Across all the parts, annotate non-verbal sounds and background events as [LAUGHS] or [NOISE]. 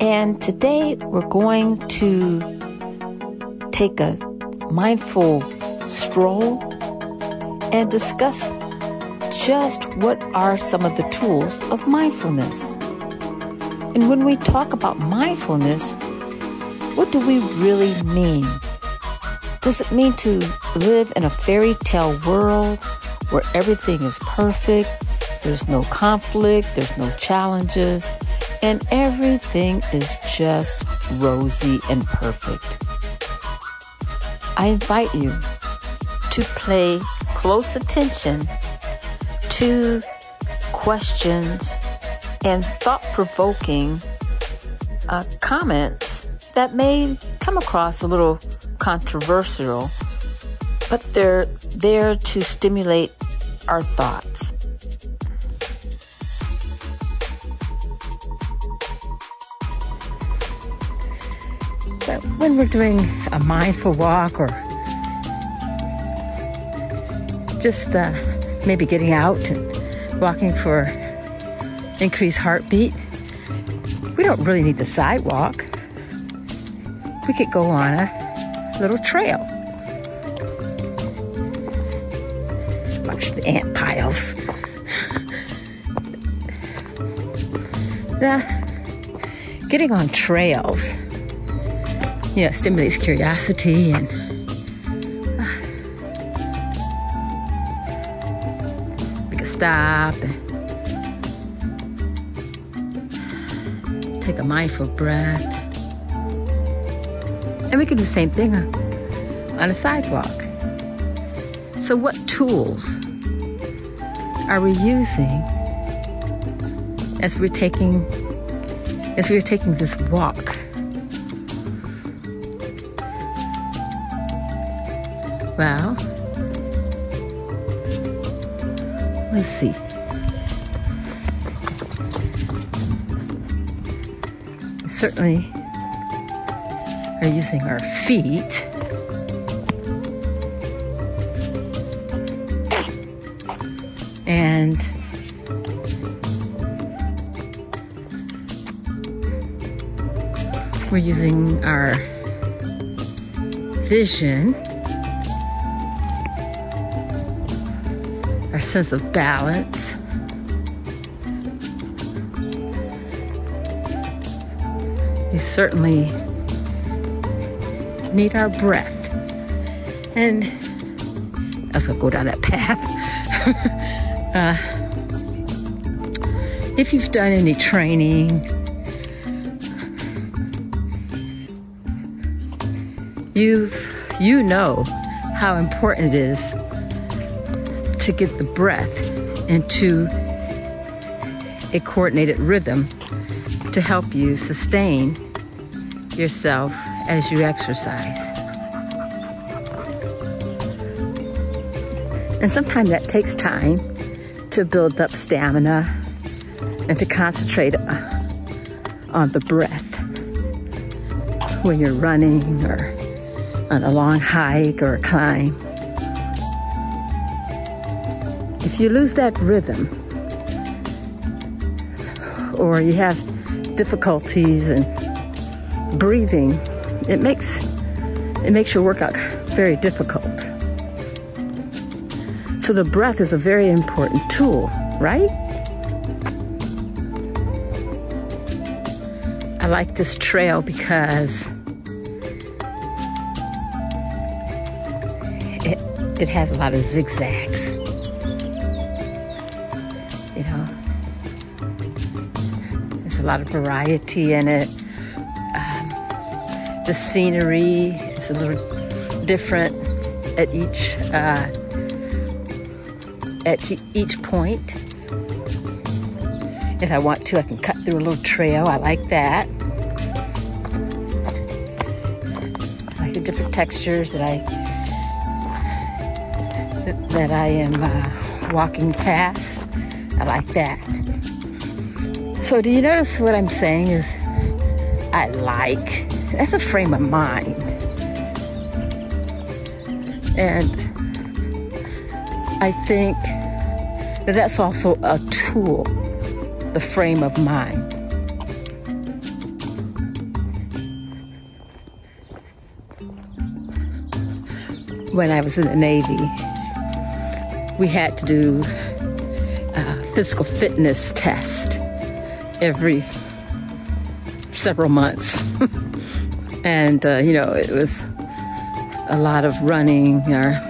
And today we're going to take a mindful stroll and discuss just what are some of the tools of mindfulness. And when we talk about mindfulness, what do we really mean? Does it mean to live in a fairy tale world where everything is perfect, there's no conflict, there's no challenges, and everything is just rosy and perfect. I invite you to pay close attention to questions and thought provoking uh, comments that may come across a little controversial, but they're there to stimulate our thoughts. When we're doing a mindful walk or just uh, maybe getting out and walking for increased heartbeat, we don't really need the sidewalk. We could go on a little trail. Watch the ant piles. [LAUGHS] now, getting on trails you know, stimulates curiosity and uh, we can stop and take a mindful breath. And we can do the same thing on a sidewalk. So, what tools are we using as we're taking as we're taking this walk? Well, let's see. We certainly are using our feet. And we're using our vision. Sense of balance. We certainly need our breath. And I go down that path. [LAUGHS] uh, if you've done any training, you you know how important it is to get the breath into a coordinated rhythm to help you sustain yourself as you exercise. And sometimes that takes time to build up stamina and to concentrate uh, on the breath when you're running or on a long hike or a climb. If you lose that rhythm, or you have difficulties in breathing, it makes it makes your workout very difficult. So the breath is a very important tool, right? I like this trail because it, it has a lot of zigzags. lot of variety in it. Um, the scenery is a little different at each uh, at each point. If I want to, I can cut through a little trail. I like that. I like the different textures that I that, that I am uh, walking past. I like that. So, do you notice what I'm saying is I like? That's a frame of mind. And I think that that's also a tool, the frame of mind. When I was in the Navy, we had to do a physical fitness test every several months. [LAUGHS] and, uh, you know, it was a lot of running or,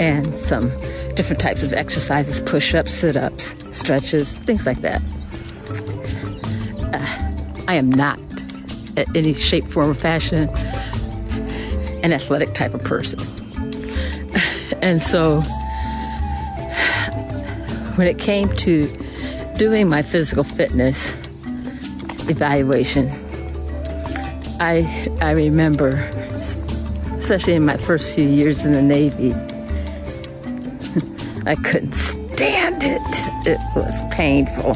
and some different types of exercises push ups, sit ups, stretches, things like that. Uh, I am not, in any shape, form, or fashion, an athletic type of person. [LAUGHS] and so, when it came to doing my physical fitness evaluation, I I remember, especially in my first few years in the Navy, [LAUGHS] I couldn't stand it. It was painful.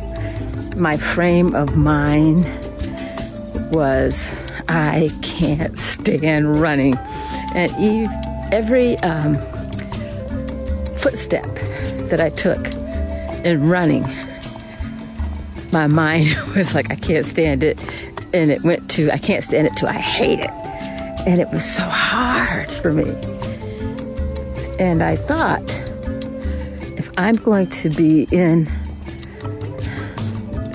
My frame of mind was I can't stand running, and every um, footstep that I took in running my mind [LAUGHS] was like, I can't stand it. And it went to, I can't stand it to, I hate it. And it was so hard for me. And I thought, if I'm going to be in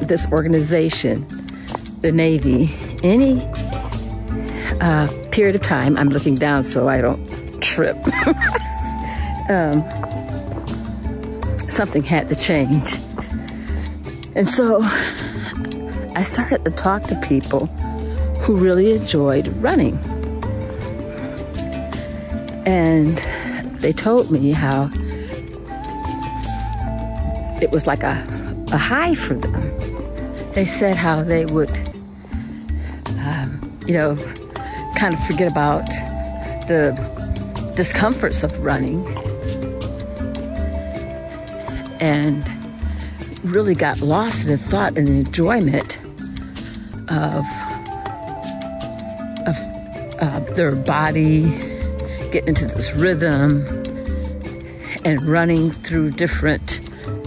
this organization, the Navy, any uh, period of time, I'm looking down so I don't trip. [LAUGHS] um, something had to change. And so I started to talk to people who really enjoyed running. And they told me how it was like a, a high for them. They said how they would, um, you know, kind of forget about the discomforts of running and really got lost in the thought and enjoyment of of uh, their body getting into this rhythm and running through different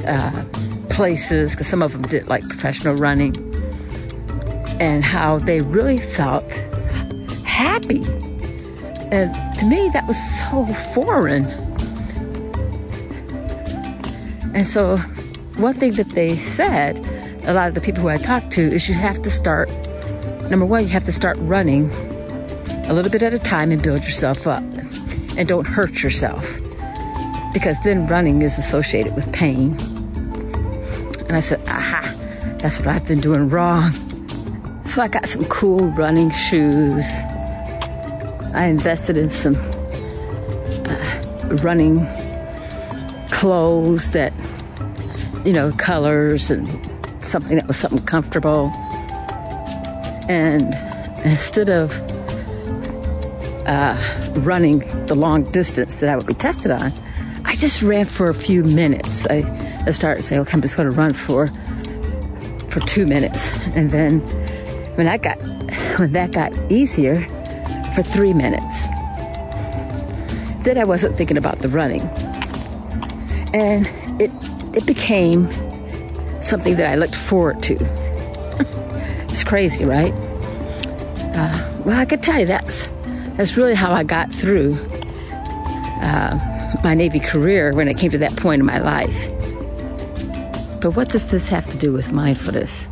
uh, places because some of them did like professional running and how they really felt happy. And to me that was so foreign. And so one thing that they said, a lot of the people who I talked to, is you have to start, number one, you have to start running a little bit at a time and build yourself up. And don't hurt yourself. Because then running is associated with pain. And I said, aha, that's what I've been doing wrong. So I got some cool running shoes. I invested in some uh, running clothes that you know, colors and something that was something comfortable. And instead of uh, running the long distance that I would be tested on, I just ran for a few minutes. I, I started saying, okay, I'm just going to run for for two minutes, and then when I got when that got easier, for three minutes. Then I wasn't thinking about the running, and it it became something that I looked forward to. [LAUGHS] it's crazy, right? Uh, well, I could tell you that's that's really how I got through uh, my Navy career when it came to that point in my life. But what does this have to do with mindfulness?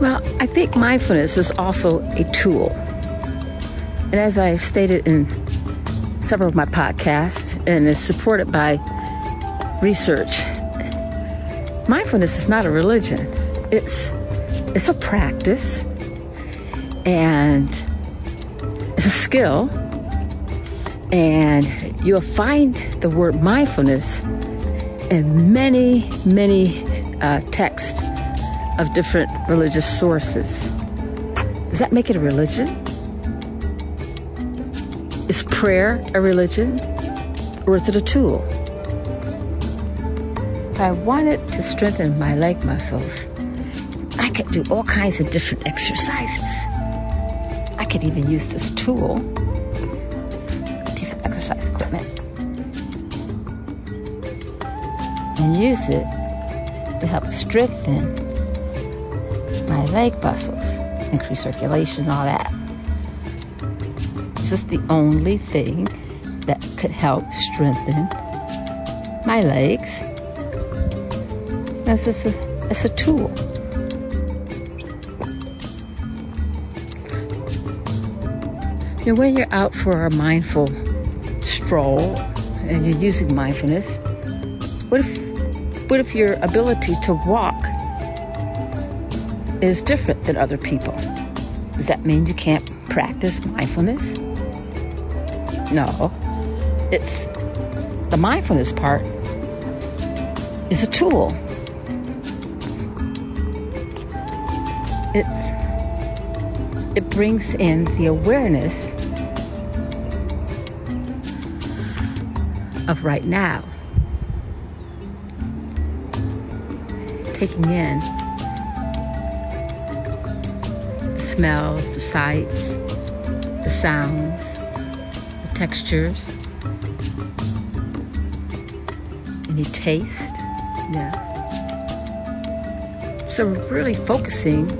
Well, I think mindfulness is also a tool. And as I stated in several of my podcasts and is supported by research. Mindfulness is not a religion. It's it's a practice and it's a skill and you'll find the word mindfulness in many many uh, texts of different religious sources. Does that make it a religion? Is prayer a religion? Or is it a tool? If I wanted to strengthen my leg muscles, I could do all kinds of different exercises. I could even use this tool, piece of exercise equipment, and use it to help strengthen my leg muscles, increase circulation, all that. This is the only thing that could help strengthen my legs. This is a, it's a tool. Know, when you're out for a mindful stroll and you're using mindfulness, what if, what if your ability to walk is different than other people? Does that mean you can't practice mindfulness? No. It's the mindfulness part is a tool. It's it brings in the awareness of right now. Taking in the smells, the sights, the sounds, textures, any taste. Yeah. So really focusing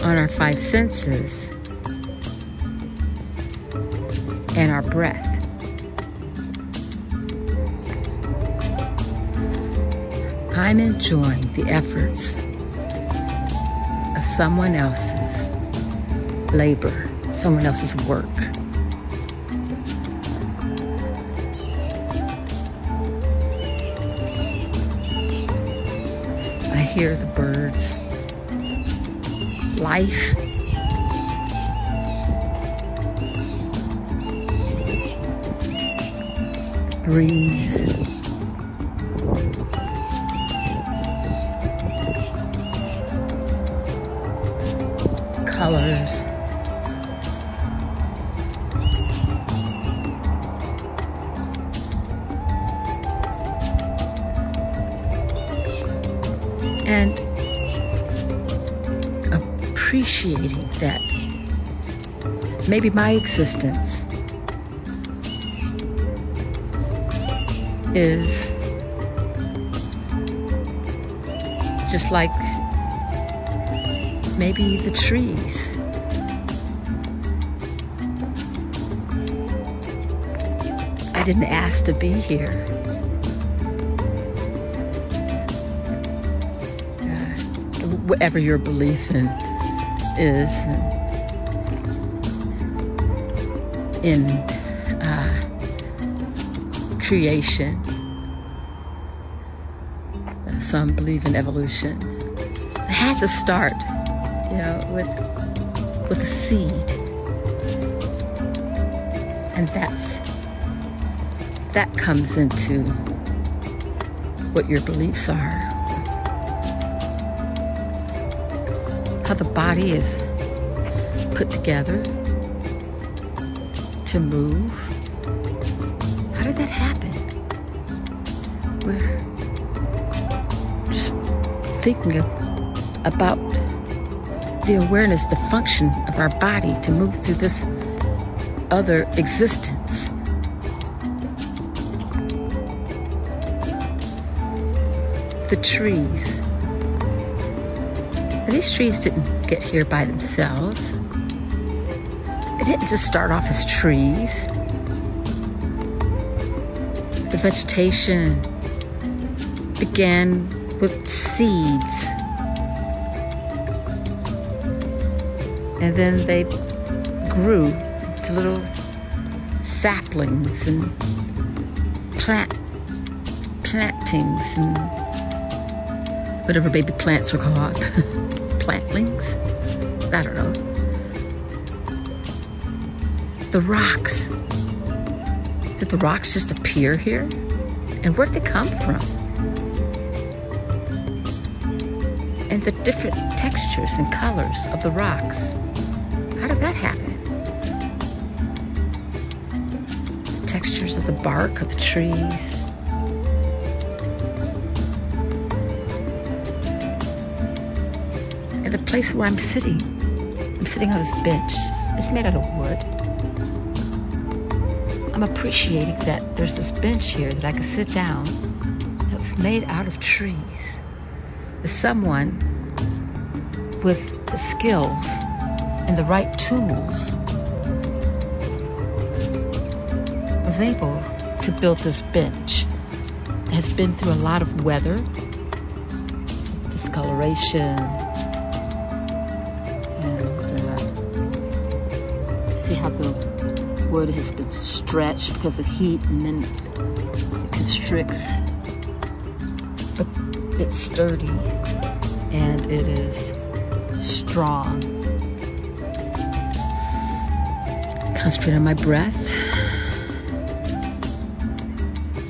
on our five senses and our breath. I'm enjoying the efforts of someone else's labor, someone else's work. Hear the birds life. Breeze. Colors. And appreciating that maybe my existence is just like maybe the trees. I didn't ask to be here. Whatever your belief in is in uh, creation. Some believe in evolution. I had to start, you know, with with a seed, and that's that comes into what your beliefs are. How the body is put together to move. How did that happen? We're just thinking of, about the awareness, the function of our body to move through this other existence. The trees these trees didn't get here by themselves. They didn't just start off as trees. The vegetation began with seeds. And then they grew to little saplings and plant plantings and whatever baby plants are called. [LAUGHS] plantlings. I don't know. The rocks. Did the rocks just appear here? And where did they come from? and the different textures and colors of the rocks. How did that happen? The textures of the bark of the trees. Place where I'm sitting. I'm sitting on this bench. It's made out of wood. I'm appreciating that there's this bench here that I can sit down that was made out of trees. There's someone with the skills and the right tools was able to build this bench. It has been through a lot of weather, discoloration, wood has been stretched because of heat and then it constricts. But it's sturdy and it is strong. Concentrate on my breath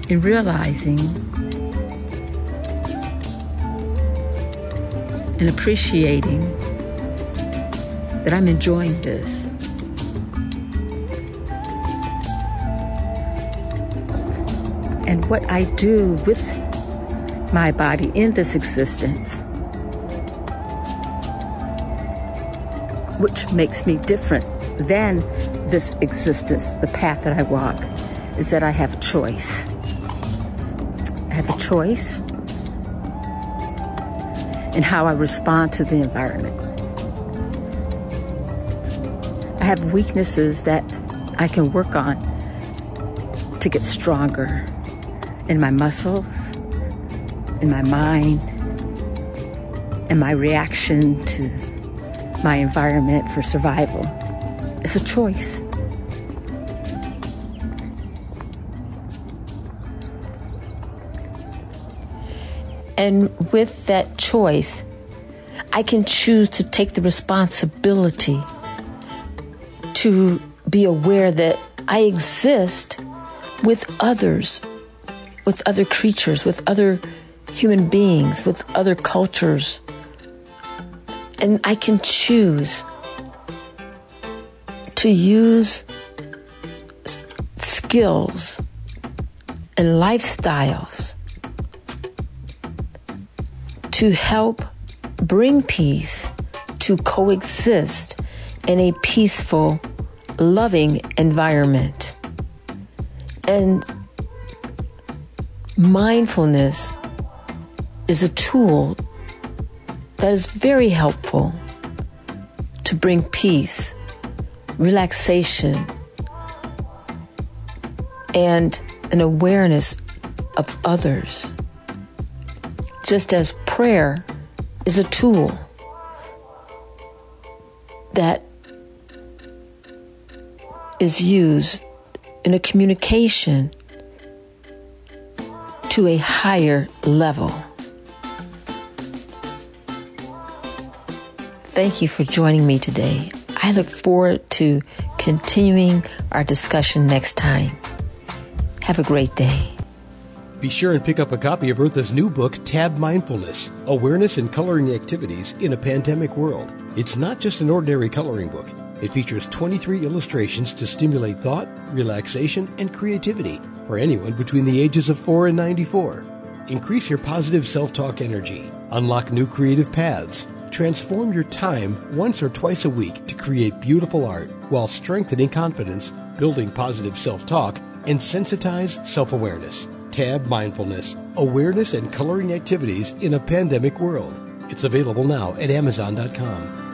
and realizing and appreciating that I'm enjoying this. And what I do with my body in this existence, which makes me different than this existence, the path that I walk, is that I have choice. I have a choice in how I respond to the environment. I have weaknesses that I can work on to get stronger in my muscles, in my mind, and my reaction to my environment for survival. It's a choice. And with that choice, I can choose to take the responsibility to be aware that I exist with others, with other creatures, with other human beings, with other cultures. And I can choose to use skills and lifestyles to help bring peace to coexist in a peaceful, loving environment. And mindfulness is a tool that is very helpful to bring peace, relaxation, and an awareness of others. Just as prayer is a tool that is used in a communication to a higher level. Thank you for joining me today. I look forward to continuing our discussion next time. Have a great day. Be sure and pick up a copy of Eartha's new book, Tab Mindfulness Awareness and Coloring Activities in a Pandemic World. It's not just an ordinary coloring book, it features 23 illustrations to stimulate thought, relaxation, and creativity for anyone between the ages of 4 and 94. Increase your positive self talk energy, unlock new creative paths, transform your time once or twice a week to create beautiful art while strengthening confidence, building positive self talk, and sensitize self awareness. Tab Mindfulness Awareness and Coloring Activities in a Pandemic World. It's available now at Amazon.com.